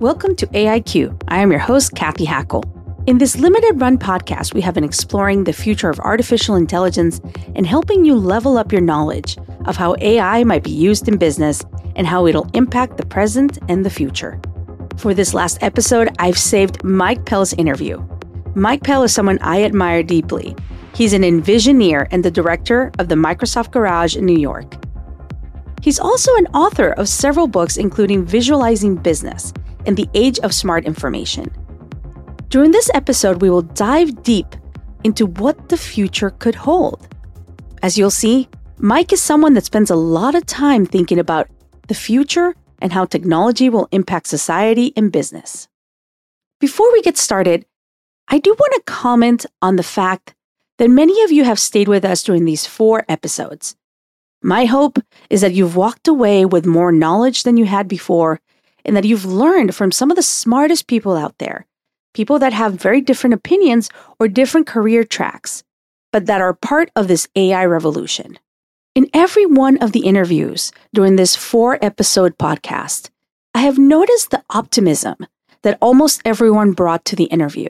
Welcome to AIQ. I am your host, Cathy Hackl. In this limited run podcast, we have been exploring the future of artificial intelligence and helping you level up your knowledge of how AI might be used in business and how it'll impact the present and the future. For this last episode, I've saved Mike Pell's interview. Mike Pell is someone I admire deeply. He's an Envisioneer and the director of the Microsoft Garage in New York. He's also an author of several books, including Visualizing Business and The Age of Smart Information. During this episode, we will dive deep into what the future could hold. As you'll see, Mike is someone that spends a lot of time thinking about the future and how technology will impact society and business. Before we get started, I do want to comment on the fact that many of you have stayed with us during these four episodes. My hope is that you've walked away with more knowledge than you had before and that you've learned from some of the smartest people out there, people that have very different opinions or different career tracks, but that are part of this AI revolution. In every one of the interviews during this four episode podcast, I have noticed the optimism that almost everyone brought to the interview.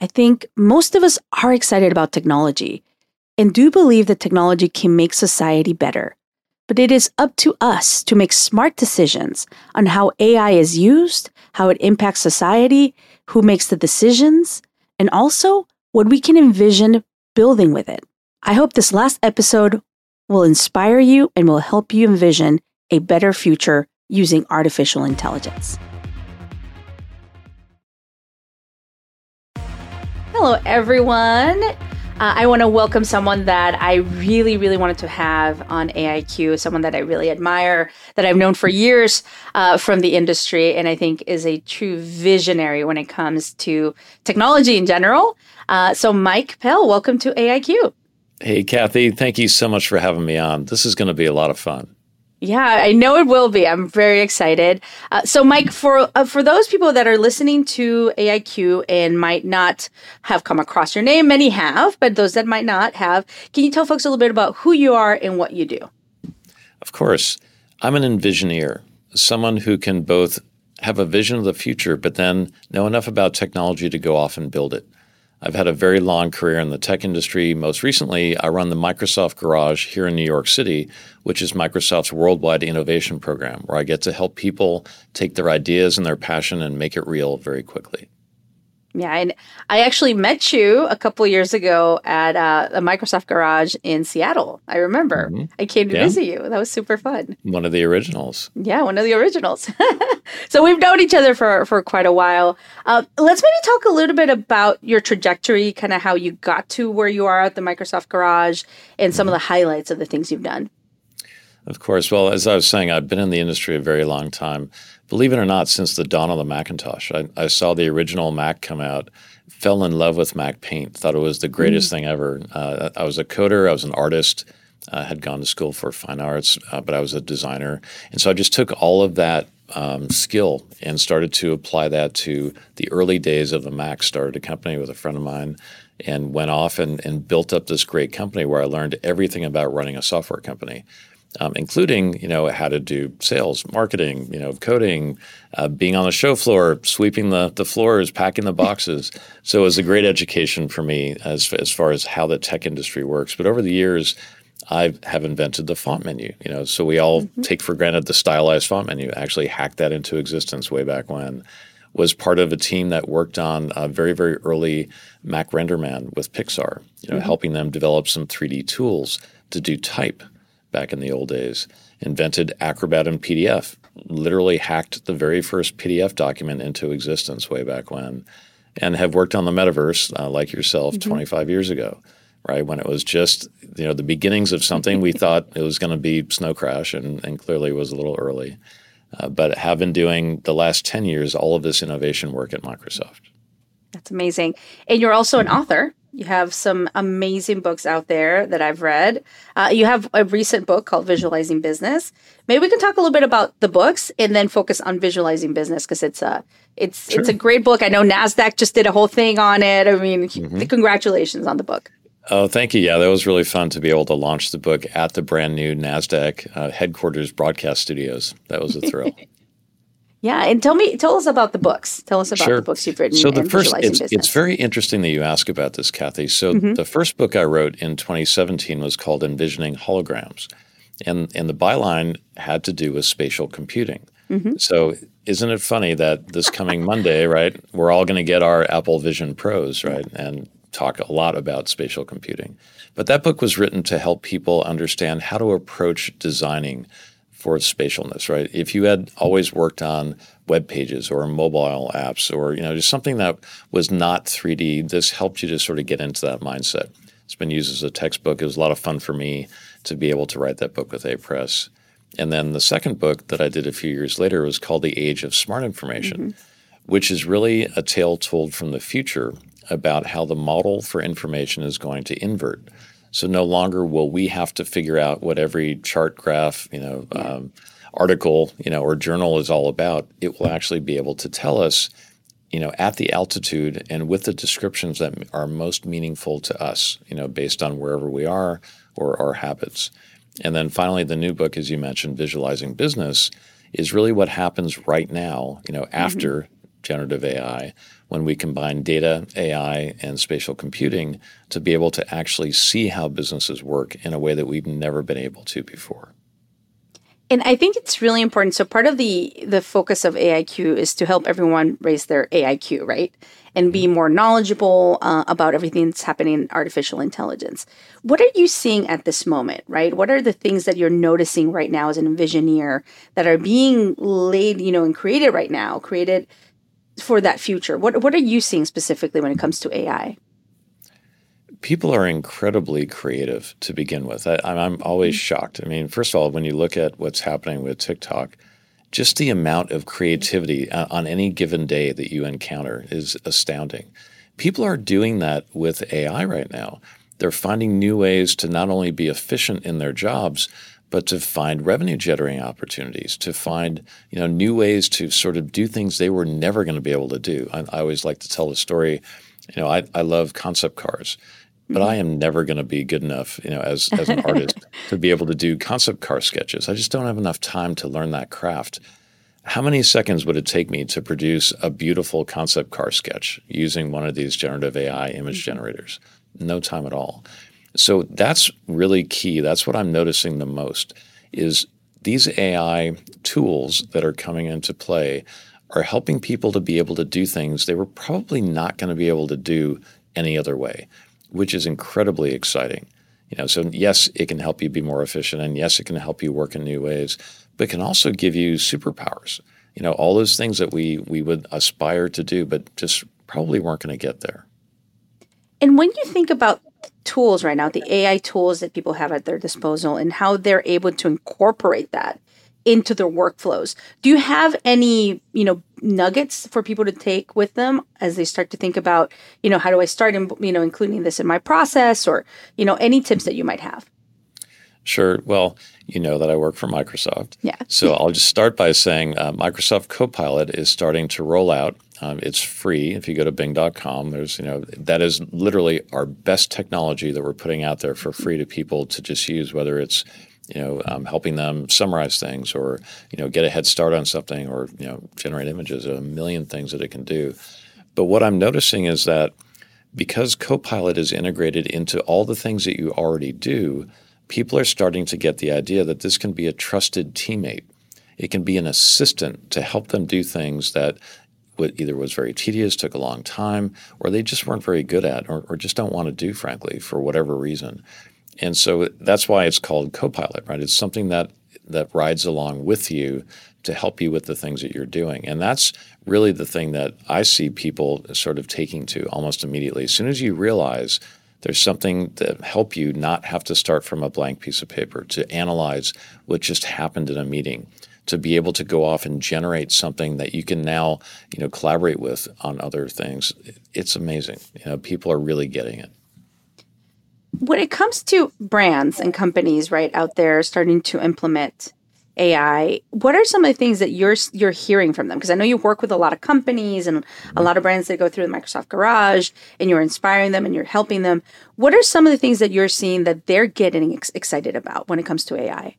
I think most of us are excited about technology and do believe that technology can make society better. But it is up to us to make smart decisions on how AI is used, how it impacts society, who makes the decisions, and also what we can envision building with it. I hope this last episode will inspire you and will help you envision a better future using artificial intelligence. Hello, everyone. Uh, I want to welcome someone that I really, really wanted to have on AIQ, someone that I really admire, that I've known for years uh, from the industry, and I think is a true visionary when it comes to technology in general. Uh, so, Mike Pell, welcome to AIQ. Hey, Cathy, thank you so much for having me on. This is going to be a lot of fun. Yeah, I know it will be. I'm very excited. Uh, so, Mike, for uh, for those people that are listening to AIQ and might not have come across your name, many have, but those that might not have, can you tell folks a little bit about who you are and what you do? Of course, I'm an envisioneer, someone who can both have a vision of the future, but then know enough about technology to go off and build it. I've had a very long career in the tech industry. Most recently, I run the Microsoft Garage here in New York City, which is Microsoft's worldwide innovation program, where I get to help people take their ideas and their passion and make it real very quickly. Yeah, and I actually met you a couple years ago at uh, a Microsoft Garage in Seattle. I remember. Mm-hmm. I came to yeah. visit you. That was super fun. One of the originals. Yeah, one of the originals. so we've known each other for for quite a while. Uh, let's maybe talk a little bit about your trajectory, kind of how you got to where you are at the Microsoft Garage, and some mm-hmm. of the highlights of the things you've done. Of course. Well, as I was saying, I've been in the industry a very long time. Believe it or not, since the dawn of the Macintosh, I, I saw the original Mac come out, fell in love with Mac Paint, thought it was the greatest mm. thing ever. Uh, I was a coder, I was an artist, uh, had gone to school for fine arts, uh, but I was a designer. And so I just took all of that um, skill and started to apply that to the early days of the Mac. Started a company with a friend of mine and went off and, and built up this great company where I learned everything about running a software company um, including you know how to do sales, marketing, you know, coding, uh, being on the show floor, sweeping the the floors, packing the boxes. so it was a great education for me as as far as how the tech industry works. But over the years. I have invented the font menu, you know, so we all mm-hmm. take for granted the stylized font menu. Actually, hacked that into existence way back when was part of a team that worked on a very, very early Mac RenderMan with Pixar, you know, mm-hmm. helping them develop some 3D tools to do type back in the old days, invented Acrobat and PDF, literally hacked the very first PDF document into existence way back when, and have worked on the metaverse uh, like yourself mm-hmm. 25 years ago, right? When it was just you know the beginnings of something, we thought it was going to be Snow Crash, and, and clearly it was a little early. Uh, but have been doing the last 10 years all of this innovation work at Microsoft. That's amazing. And you're also an author. You have some amazing books out there that I've read. Uh, you have a recent book called Visualizing Business. Maybe we can talk a little bit about the books and then focus on visualizing business because it's a it's sure. it's a great book. I know Nasdaq just did a whole thing on it. I mean, mm-hmm. congratulations on the book. Oh, thank you. Yeah, that was really fun to be able to launch the book at the brand new Nasdaq uh, headquarters broadcast studios. That was a thrill. Yeah, and tell me, tell us about the books. Tell us about sure. the books you've written. So the first, it's, it's very interesting that you ask about this, Cathy. So mm-hmm. the first book I wrote in 2017 was called Envisioning Holograms, and and the byline had to do with spatial computing. Mm-hmm. So isn't it funny that this coming Monday, right, we're all going to get our Apple Vision Pros, right, and talk a lot about spatial computing. But that book was written to help people understand how to approach designing for spatialness, right? If you had always worked on web pages or mobile apps or you know just something that was not 3D, this helped you to sort of get into that mindset. It's been used as a textbook. It was a lot of fun for me to be able to write that book with Apress. And then the second book that I did a few years later was called The Age of Smart Information, mm-hmm. which is really a tale told from the future about how the model for information is going to invert. So no longer will we have to figure out what every chart graph, you know, um, article, you know, or journal is all about. It will actually be able to tell us, you know, at the altitude and with the descriptions that are most meaningful to us, you know, based on wherever we are or our habits. And then finally, the new book, as you mentioned, Visualizing Business, is really what happens right now, you know, mm-hmm. after mm-hmm. generative AI, when we combine data, AI, and spatial computing to be able to actually see how businesses work in a way that we've never been able to before. And I think it's really important. So part of the the focus of AIQ is to help everyone raise their AIQ, right? And be more knowledgeable uh, about everything that's happening in artificial intelligence. What are you seeing at this moment, right? What are the things that you're noticing right now as an envisioneer that are being laid, you know, and created right now, created for that future? What what are you seeing specifically when it comes to AI? people are incredibly creative to begin with. I, am always mm-hmm. shocked. I mean, first of all, when you look at what's happening with TikTok, just the amount of creativity on any given day that you encounter is astounding. People are doing that with AI right now. They're finding new ways to not only be efficient in their jobs, but to find revenue generating opportunities, to find you know new ways to sort of do things they were never going to be able to do. I, I always like to tell the story. You know, I, I love concept cars but I am never going to be good enough, you know, as as an artist to be able to do concept car sketches. I just don't have enough time to learn that craft. How many seconds would it take me to produce a beautiful concept car sketch using one of these generative AI image mm-hmm. generators? No time at all. So that's really key. That's what I'm noticing the most is these AI tools that are coming into play are helping people to be able to do things they were probably not going to be able to do any other way which is incredibly exciting. You know, so yes, it can help you be more efficient, and yes, it can help you work in new ways, but it can also give you superpowers. You know, all those things that we we would aspire to do, but just probably weren't going to get there. And when you think about tools right now, the AI tools that people have at their disposal, and how they're able to incorporate that into their workflows. Do you have any, you know, nuggets for people to take with them as they start to think about, you know, how do I start, in, you know, including this in my process, or you know, any tips that you might have? Sure. Well, you know that I work for Microsoft. Yeah. so I'll just start by saying uh, Microsoft Copilot is starting to roll out. Um, it's free. If you go to Bing.com, there's you know that is literally our best technology that we're putting out there for free to people to just use, whether it's you know, um, helping them summarize things or, you know, get a head start on something or, you know, generate images, a million things that it can do. But what I'm noticing is that because Copilot is integrated into all the things that you already do, people are starting to get the idea that this can be a trusted teammate. It can be an assistant to help them do things that either was very tedious, took a long time, or they just weren't very good at, or, or just don't want to do, frankly, for whatever reason. And so that's why it's called Copilot, right? It's something that that rides along with you to help you with the things that you're doing. And that's really the thing that I see people sort of taking to almost immediately. As soon as you realize there's something to help you not have to start from a blank piece of paper, to analyze what just happened in a meeting, to be able to go off and generate something that you can now, you know, collaborate with on other things. It's amazing. You know, people are really getting it when it comes to brands and companies right out there starting to implement AI, what are some of the things that you're you're hearing from them? Because I know you work with a lot of companies and a lot of brands that go through the Microsoft Garage, and you're inspiring them and you're helping them. What are some of the things that you're seeing that they're getting ex- excited about when it comes to AI?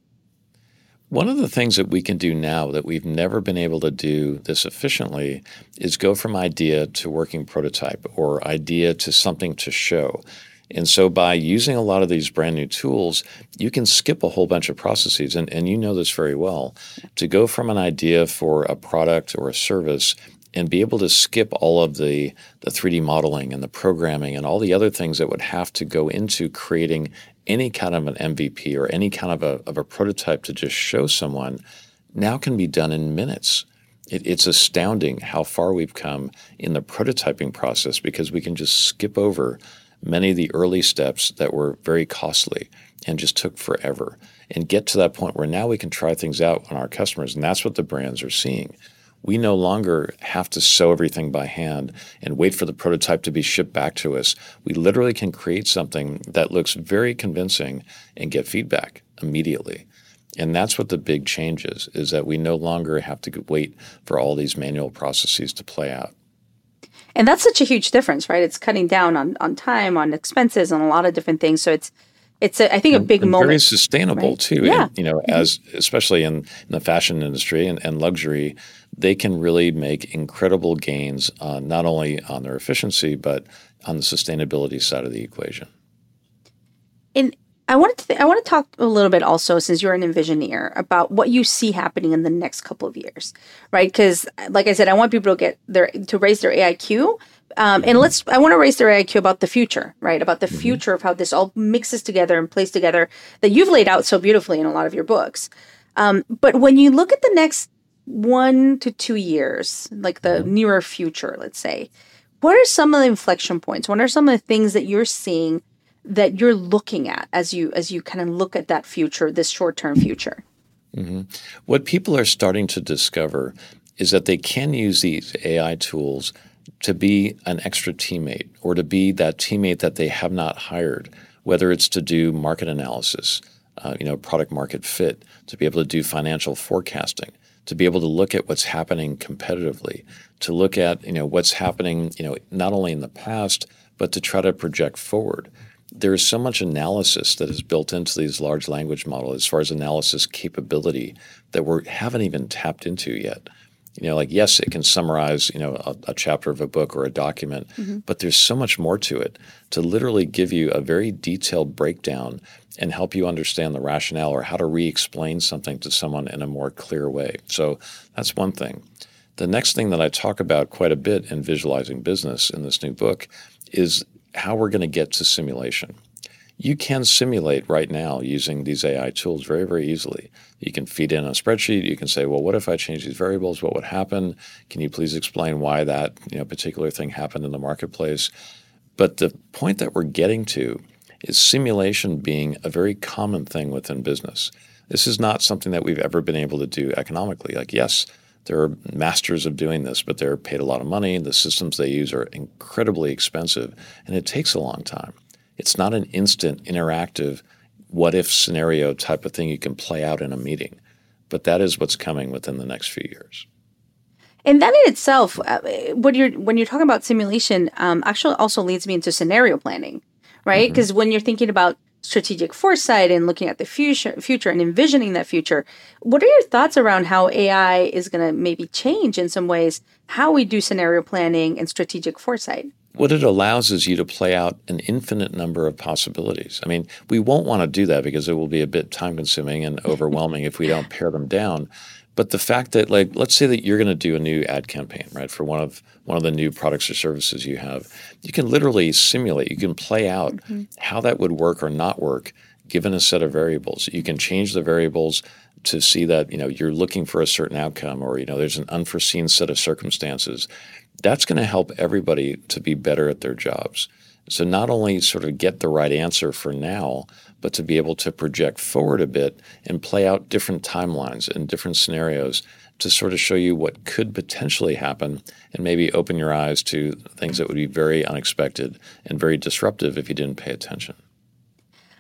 One of the things that we can do now that we've never been able to do this efficiently is go from idea to working prototype or idea to something to show. And so by using a lot of these brand new tools, you can skip a whole bunch of processes. And, and you know this very well. To go from an idea for a product or a service and be able to skip all of the, the 3D modeling and the programming and all the other things that would have to go into creating any kind of an MVP or any kind of a, of a prototype to just show someone now can be done in minutes. It, it's astounding how far we've come in the prototyping process because we can just skip over many of the early steps that were very costly and just took forever and get to that point where now we can try things out on our customers. And that's what the brands are seeing we no longer have to sew everything by hand and wait for the prototype to be shipped back to us. We literally can create something that looks very convincing and get feedback immediately. And that's what the big change is, is that we no longer have to wait for all these manual processes to play out. And that's such a huge difference, right? It's cutting down on, on time, on expenses, on a lot of different things. So it's it's a, I think a big and moment. Very sustainable right? too. Yeah. And, you know, mm-hmm. as especially in, in the fashion industry and, and, luxury, they can really make incredible gains on not only on their efficiency but on the sustainability side of the equation. And I wanted to th- I want to talk a little bit also since you're an envisioneer about what you see happening in the next couple of years, right? Because like I said, I want people to get their to raise their AIQ um, and let's, I want to raise their IQ about the future, right? About the mm-hmm. future of how this all mixes together and plays together that you've laid out so beautifully in a lot of your books. Um, but when you look at the next one to two years, like the mm-hmm. nearer future, let's say, what are some of the inflection points? What are some of the things that you're seeing that you're looking at as you as you kind of look at that future, this short term future? Mm-hmm. What people are starting to discover is that they can use these AI tools to be an extra teammate or to be that teammate that they have not hired, whether it's to do market analysis, uh, you know, product market fit, to be able to do financial forecasting, to be able to look at what's happening competitively, to look at you know what's happening, you know, not only in the past but to try to project forward. There is so much analysis that is built into these large language models as far as analysis capability that we haven't even tapped into yet you know, like yes, it can summarize, you know, a, a chapter of a book or a document, mm-hmm. but there's so much more to it to literally give you a very detailed breakdown and help you understand the rationale or how to re-explain something to someone in a more clear way. So that's one thing. The next thing that I talk about quite a bit in visualizing business in this new book is how we're going to get to simulation you can simulate right now using these AI tools very, very easily. You can feed in a spreadsheet. You can say, well, what if I change these variables? What would happen? Can you please explain why that you know, particular thing happened in the marketplace? But the point that we're getting to is simulation being a very common thing within business. This is not something that we've ever been able to do economically. Like, yes, there are masters of doing this, but they're paid a lot of money. The systems they use are incredibly expensive, and it takes a long time. It's not an instant interactive what if scenario type of thing you can play out in a meeting. But that is what's coming within the next few years. And that in itself, uh, when you're when you're talking about simulation, um, actually also leads me into scenario planning, right? Because mm-hmm. when you're thinking about strategic foresight and looking at the future, future and envisioning that future, what are your thoughts around how AI is going to maybe change in some ways how we do scenario planning and strategic foresight? What it allows is you to play out an infinite number of possibilities. I mean, we won't want to do that because it will be a bit time consuming and overwhelming if we don't pare them down. But the fact that, like, let's say that you're going to do a new ad campaign, right, for one of one of the new products or services you have, you can literally simulate. You can play out mm-hmm. how that would work or not work given a set of variables. You can change the variables to see that you know you're looking for a certain outcome, or you know there's an unforeseen set of circumstances that's going to help everybody to be better at their jobs. So not only sort of get the right answer for now, but to be able to project forward a bit and play out different timelines and different scenarios to sort of show you what could potentially happen and maybe open your eyes to things that would be very unexpected and very disruptive if you didn't pay attention.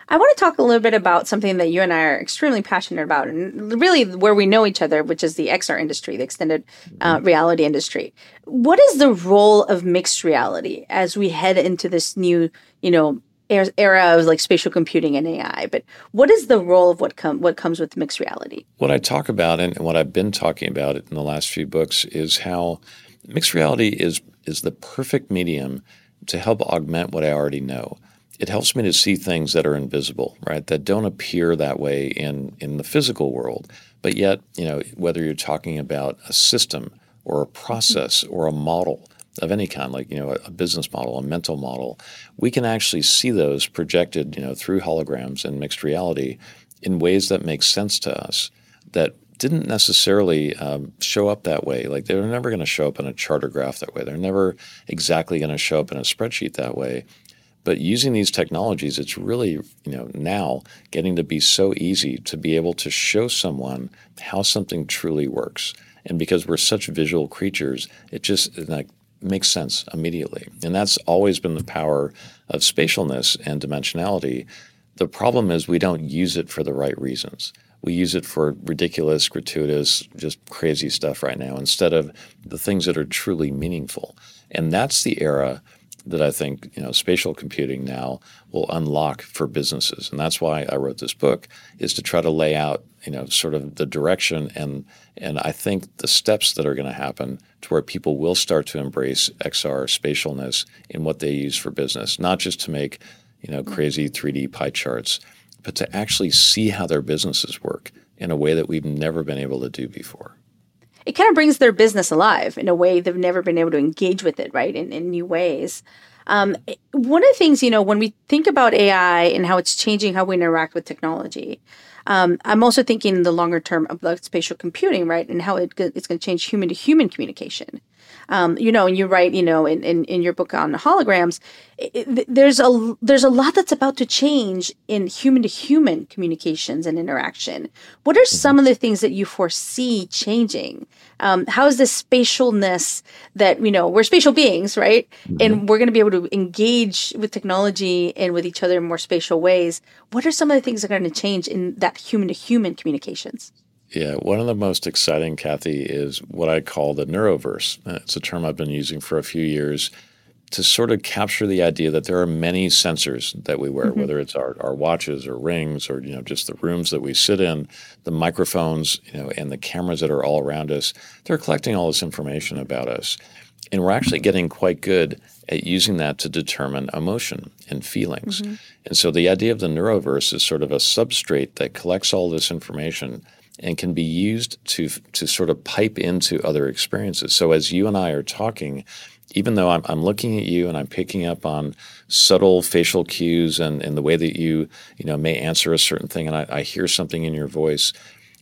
I want to talk a little bit about something that you and I are extremely passionate about, and really where we know each other, which is the XR industry, the extended uh, mm-hmm. reality industry. What is the role of mixed reality as we head into this new, you know, era of like spatial computing and AI. But what is the role of what com- what comes with mixed reality? What I talk about and what I've been talking about in the last few books is how mixed reality is is the perfect medium to help augment what I already know. It helps me to see things that are invisible, right? That don't appear that way in in the physical world. But yet, you know, whether you're talking about a system or a process or a model of any kind, like you know a, business model, a mental model, we can actually see those projected, you know, through holograms and mixed reality in ways that make sense to us that didn't necessarily um, show up that way. Like they're never going to show up in a charter graph that way. They're never exactly going to show up in a spreadsheet that way. But using these technologies, it's really you know now getting to be so easy to be able to show someone how something truly works. And because we're such visual creatures, it just like makes sense immediately. And that's always been the power of spatialness and dimensionality. The problem is we don't use it for the right reasons. We use it for ridiculous, gratuitous, just crazy stuff right now instead of the things that are truly meaningful. And that's the era that I think you know spatial computing now will unlock for businesses, and that's why I wrote this book is to try to lay out you know sort of the direction and and I think the steps that are going to happen to where people will start to embrace XR spatialness in what they use for business, not just to make you know crazy 3D pie charts, but to actually see how their businesses work in a way that we've never been able to do before it kind of brings their business alive in a way they've never been able to engage with it, right? In, in new ways. Um, one of the things, you know, when we think about AI and how it's changing how we interact with technology, um, I'm also thinking in the longer term of like spatial computing, right? And how it, it's going to change human to human communication. Um, you know, and you write, you know, in, in, in your book on holograms, it, there's a there's a lot that's about to change in human to human communications and interaction. What are mm-hmm. some of the things that you foresee changing? Um, how is this spatialness that you know we're spatial beings, right? Mm-hmm. And we're going to be able to engage with technology and with each other in more spatial ways. What are some of the things that are going to change in that human to human communications? Yeah, one of the most exciting, Cathy, is what I call the neuroverse. It's a term I've been using for a few years to sort of capture the idea that there are many sensors that we wear, mm-hmm. whether it's our, our watches or rings or you know just the rooms that we sit in, the microphones, you know, and the cameras that are all around us. They're collecting all this information about us. And we're actually getting quite good at using that to determine emotion and feelings. Mm-hmm. And so the idea of the neuroverse is sort of a substrate that collects all this information and can be used to to sort of pipe into other experiences. So as you and I are talking, even though I'm, I'm looking at you and I'm picking up on subtle facial cues and, and the way that you you know may answer a certain thing, and I, I hear something in your voice,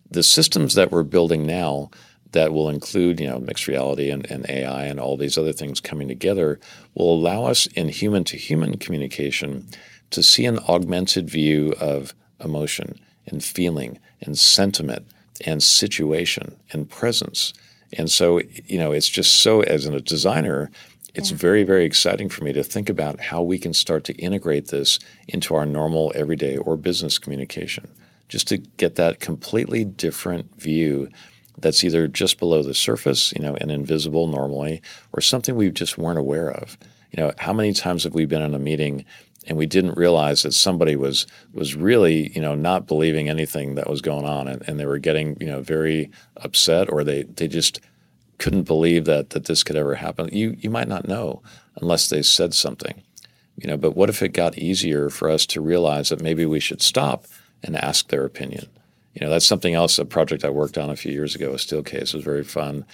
the systems that we're building now that will include you know mixed reality and, and AI and all these other things coming together will allow us in human to human communication to see an augmented view of emotion and feeling and sentiment and situation and presence. And so, you know, it's just so, as a designer, it's yeah. very, very exciting for me to think about how we can start to integrate this into our normal everyday or business communication, just to get that completely different view that's either just below the surface, you know, and invisible normally, or something we just weren't aware of. You know, how many times have we been in a meeting and we didn't realize that somebody was was really you know not believing anything that was going on and, and they were getting you know very upset or they they just couldn't believe that that this could ever happen. You you might not know unless they said something you know but what if it got easier for us to realize that maybe we should stop and ask their opinion? You know that's something else a project i worked on a few years ago a Steelcase was very fun.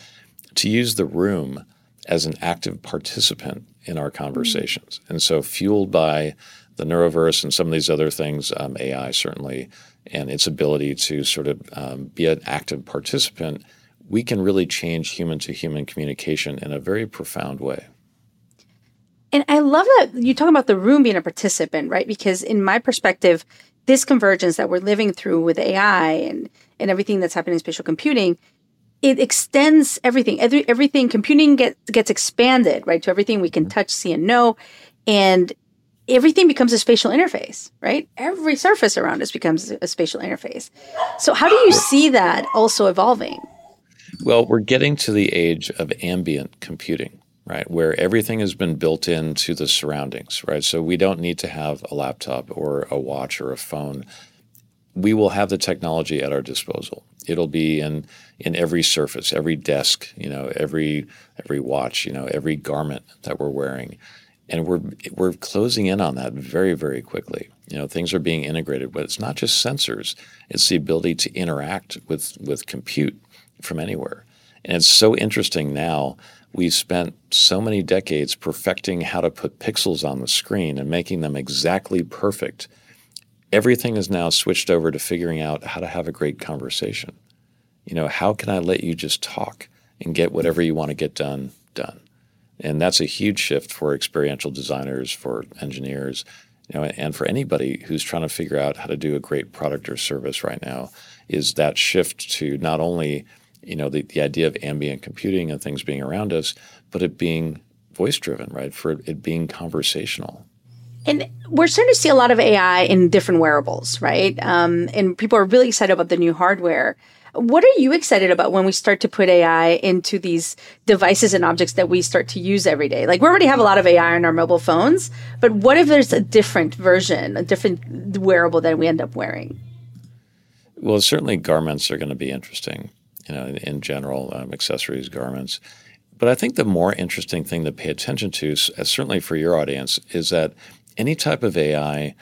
To use the room as an active participant in our conversations. Mm-hmm. And so, fueled by the neuroverse and some of these other things, um, AI certainly, and its ability to sort of um, be an active participant, we can really change human to human communication in a very profound way. And I love that you talk about the room being a participant, right? Because in my perspective, this convergence that we're living through with AI and, and everything that's happening in spatial computing it extends everything. Every, everything computing get, gets expanded, right, to everything we can mm-hmm. touch, see, and know, and everything becomes a spatial interface, right? Every surface around us becomes a spatial interface. So, how do you see that also evolving? Well, we're getting to the age of ambient computing, right? Where everything has been built into the surroundings, right? So we don't need to have a laptop or a watch or a phone. We will have the technology at our disposal. It'll be in in every surface, every desk, you know, every every watch, you know, every garment that we're wearing. And we're we're closing in on that very, very quickly. You know, things are being integrated, but it's not just sensors, it's the ability to interact with with compute from anywhere. And it's so interesting now. We've spent so many decades perfecting how to put pixels on the screen and making them exactly perfect. Everything is now switched over to figuring out how to have a great conversation. You know, how can I let you just talk and get whatever you want to get done done? And that's a huge shift for experiential designers, for engineers, you know, and for anybody who's trying to figure out how to do a great product or service right now is that shift to not only you know the, the idea of ambient computing and things being around us but it being voice driven right? For it being conversational. And we're starting to see a lot of ai in different wearables right? Um, and people are really excited about the new hardware what are you excited about when we start to put ai into these devices and objects that we start to use every day like we already have a lot of ai on our mobile phones but what if there's a different version a different wearable that we end up wearing well certainly garments are going to be interesting you know, in, in general, um, accessories, garments. But I think the more interesting thing to pay attention to, certainly for your audience, is that any type of AI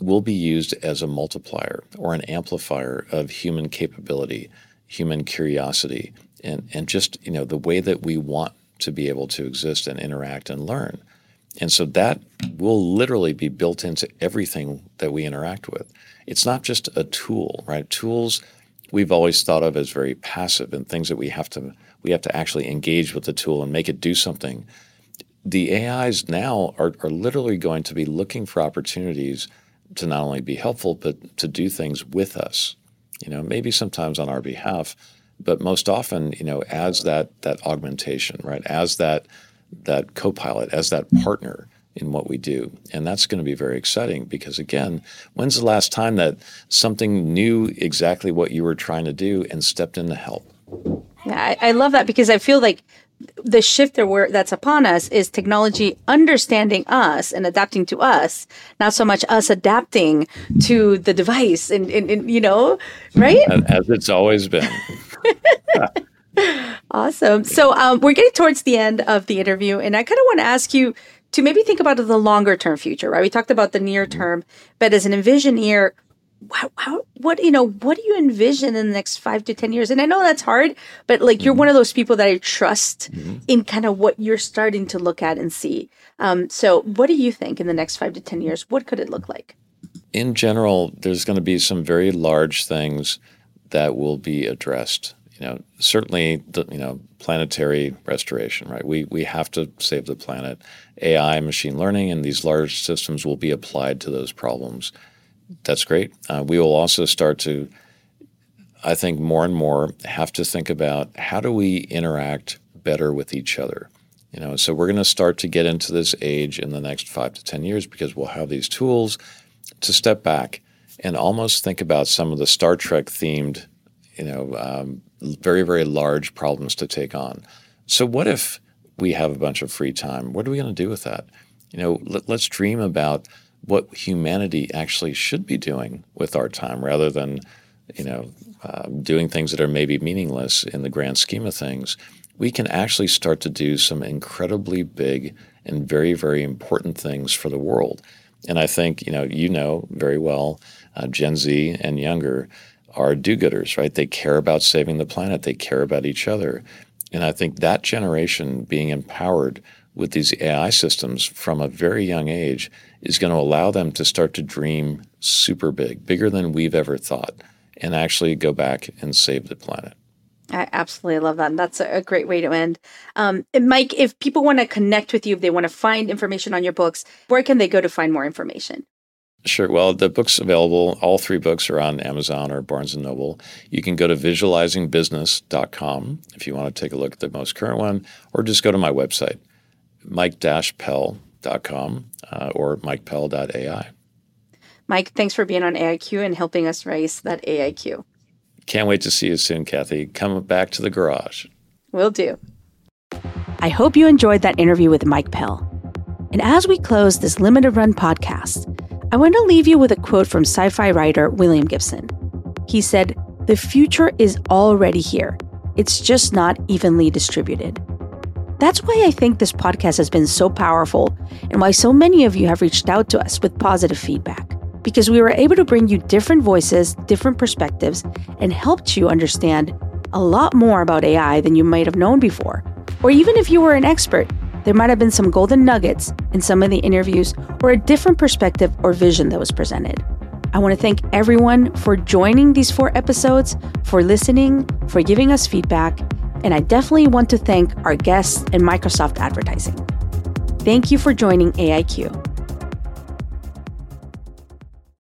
will be used as a multiplier or an amplifier of human capability, human curiosity, and, and just you know the way that we want to be able to exist and interact and learn. And so that will literally be built into everything that we interact with. It's not just a tool, right? Tools we've always thought of as very passive and things that we have to we have to actually engage with the tool and make it do something. The AIs now are, are literally going to be looking for opportunities to not only be helpful but to do things with us. You know, maybe sometimes on our behalf, but most often, you know, as that that augmentation, right? As that that co-pilot, as that partner in what we do. And that's going to be very exciting because, again, when's the last time that something knew exactly what you were trying to do and stepped in to help? Yeah, I, I love that because I feel like the shift that that's upon us is technology understanding us and adapting to us, not so much us adapting to the device and, and, and you know, right? As it's always been. awesome. So um, we're getting towards the end of the interview, and I kind of want to ask you to maybe think about the longer term future, right? We talked about the near term, but as an envisioneer, how, how, what you know what do you envision in the next five to ten years and i know that's hard but like you're mm-hmm. one of those people that i trust mm-hmm. in kind of what you're starting to look at and see um, so what do you think in the next five to ten years what could it look like in general there's going to be some very large things that will be addressed you know, certainly the you know planetary restoration, right? We we have to save the planet. AI, machine learning, and these large systems will be applied to those problems. That's great. Uh, we will also start to, I think, more and more have to think about how do we interact better with each other. You know, so we're going to start to get into this age in the next five to ten years because we'll have these tools to step back and almost think about some of the Star Trek themed, you know, um, very, very large problems to take on. So, what if we have a bunch of free time? What are we going to do with that? You know, let, us dream about what humanity actually should be doing with our time rather than, you know, uh, doing things that are maybe meaningless in the grand scheme of things. We can actually start to do some incredibly big and very, very important things for the world. And I think, you know, you know very well, uh, Gen Z and younger, are do gooders, right? They care about saving the planet, they care about each other. And I think that generation being empowered with these AI systems from a very young age is going to allow them to start to dream super big, bigger than we've ever thought, and actually go back and save the planet. I absolutely love that. And that's a great way to end. Um, Mike, if people want to connect with you, if they want to find information on your books, where can they go to find more information? Sure. Well, the book's available. All three books are on Amazon or Barnes and Noble. You can go to visualizingbusiness.com if you want to take a look at the most current one, or just go to my website, mike-pell.com uh, or mikepell.ai. Mike, thanks for being on AIQ and helping us raise that AIQ. Can't wait to see you soon, Cathy. Come back to the garage. Will do. I hope you enjoyed that interview with Mike Pell. And as we close this limited run podcast, I want to leave you with a quote from sci fi writer William Gibson. He said, The future is already here, it's just not evenly distributed. That's why I think this podcast has been so powerful and why so many of you have reached out to us with positive feedback. Because we were able to bring you different voices, different perspectives, and helped you understand a lot more about AI than you might have known before. Or even if you were an expert, there might have been some golden nuggets in some of the interviews or a different perspective or vision that was presented. I want to thank everyone for joining these four episodes, for listening, for giving us feedback, and I definitely want to thank our guests and Microsoft Advertising. Thank you for joining AIQ.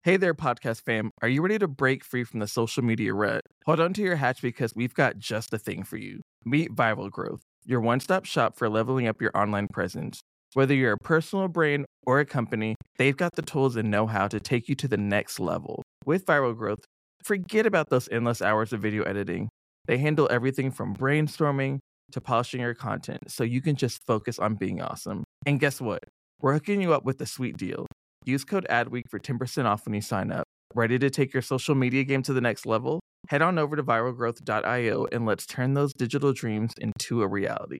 Hey there, podcast fam. Are you ready to break free from the social media rut? Hold on to your hatch because we've got just the thing for you. Meet Viral Growth, your one stop shop for leveling up your online presence. Whether you're a personal brand or a company, they've got the tools and know how to take you to the next level. With Viral Growth, forget about those endless hours of video editing. They handle everything from brainstorming to polishing your content so you can just focus on being awesome. And guess what? We're hooking you up with a sweet deal. Use code ADWEEK for 10% off when you sign up. Ready to take your social media game to the next level? Head on over to viralgrowth.io and let's turn those digital dreams into a reality.